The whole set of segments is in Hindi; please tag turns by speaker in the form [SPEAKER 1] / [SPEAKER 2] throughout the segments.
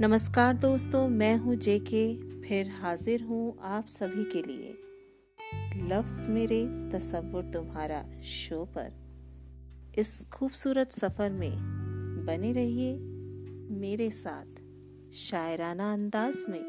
[SPEAKER 1] नमस्कार दोस्तों, मैं हूँ जेके फिर हाजिर हूँ आप सभी के लिए। लफ्स मेरे तस्वुर तुम्हारा शो पर। इस खूबसूरत सफ़र में बने रहिए मेरे साथ शायराना अंदाज में।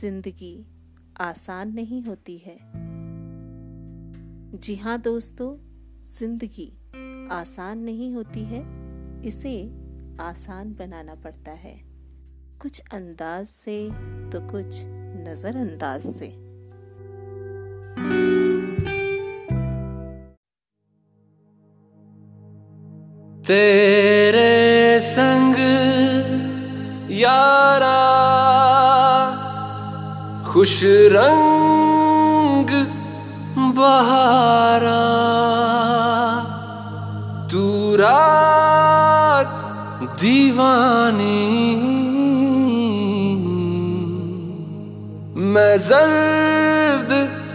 [SPEAKER 1] ज़िंदगी आसान नहीं होती है। जी हाँ दोस्तों, ज़िंदगी आसान नहीं होती है, इसे आसान बनाना पड़ता है। कुछ अंदाज से तो कुछ नजरअंदाज से।
[SPEAKER 2] तेरे संग यारा खुश रंग बहारा, तू रात दीवानी। मैं जर्द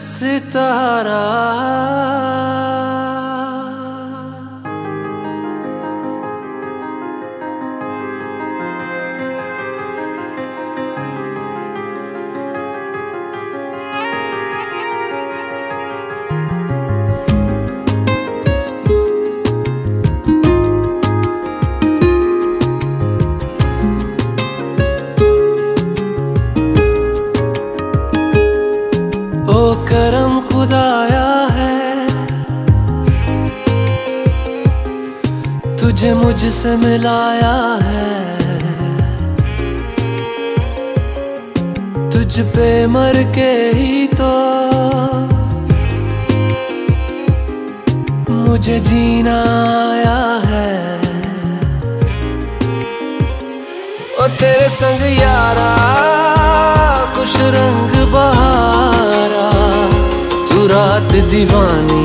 [SPEAKER 2] सितारा। तुझे मुझसे मिलाया है। तुझ पे मर के ही तो मुझे जीना आया है। ओ तेरे संग यारा कुछ रंग बहारा, तू रात दीवानी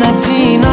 [SPEAKER 2] न जीना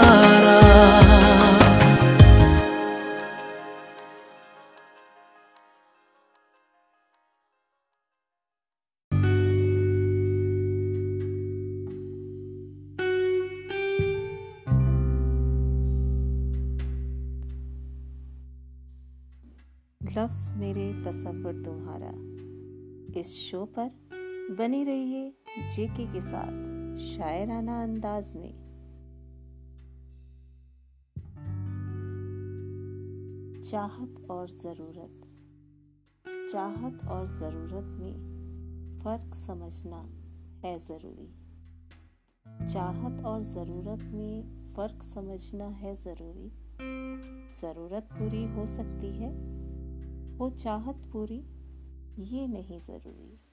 [SPEAKER 1] लफ्स मेरे तस्वुर तुम्हारा। इस शो पर बनी रहिए जेके के साथ शायराना अंदाज में। चाहत और ज़रूरत। चाहत और ज़रूरत में फ़र्क समझना है ज़रूरी। चाहत और ज़रूरत में फ़र्क समझना है ज़रूरी। ज़रूरत पूरी हो सकती है। हो चाहत पूरी ये नहीं ज़रूरी।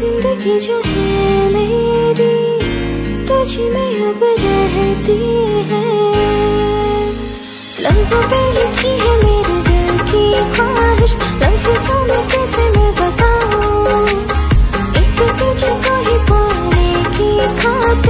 [SPEAKER 2] ज़िंदगी जो है मेरी, तुझ में
[SPEAKER 3] अब
[SPEAKER 2] रहती है।
[SPEAKER 3] लम्हों पे
[SPEAKER 2] लिखी
[SPEAKER 3] है
[SPEAKER 2] मेरे दिल की
[SPEAKER 3] ख्वाहिश,
[SPEAKER 2] लम्हों
[SPEAKER 3] में कैसे मैं
[SPEAKER 2] बताऊँ? एक
[SPEAKER 3] तुझको ही
[SPEAKER 2] पाने की
[SPEAKER 3] खातिर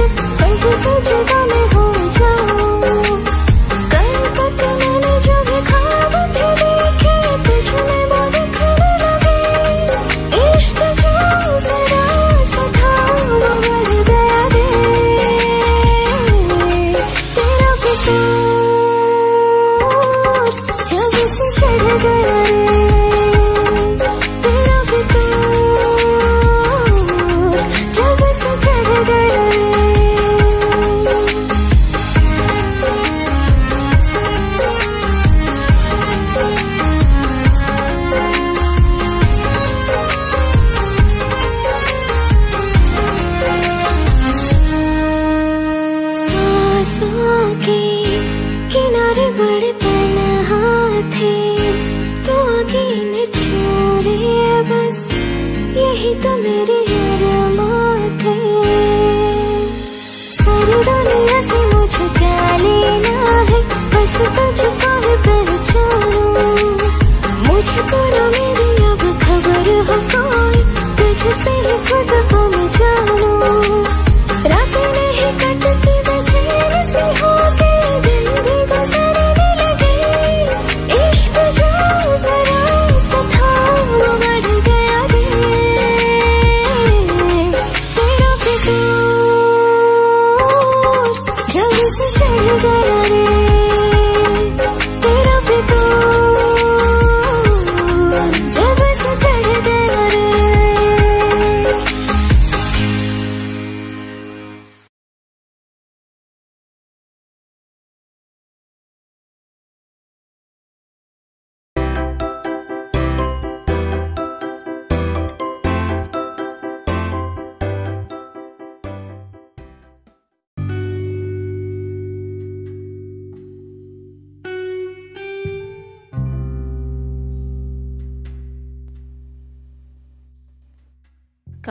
[SPEAKER 3] ही
[SPEAKER 2] तो मेरी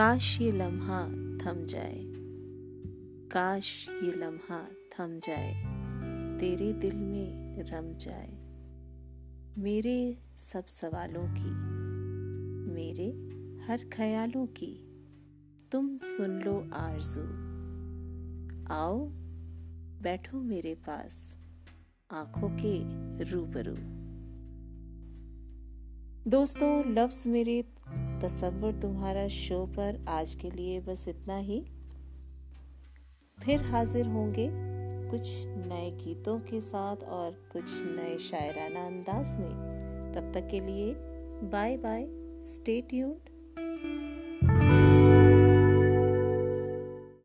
[SPEAKER 1] काश ये लम्हा थम जाए। काश ये लम्हा थम जाए। तेरे दिल में रम जाए। मेरे सब सवालों की, मेरे हर ख्यालों की, तुम सुन लो आरज़ू। आओ, बैठो मेरे पास, आँखों के रूबरू। दोस्तों लफ्स मेरे तस्वुर तुम्हारा शो पर आज के लिए बस इतना ही। फिर हाजिर होंगे कुछ नए गीतों के साथ और कुछ नए शायराना अंदाज में। तब तक के लिए बाय बाय, स्टे ट्यून्ड।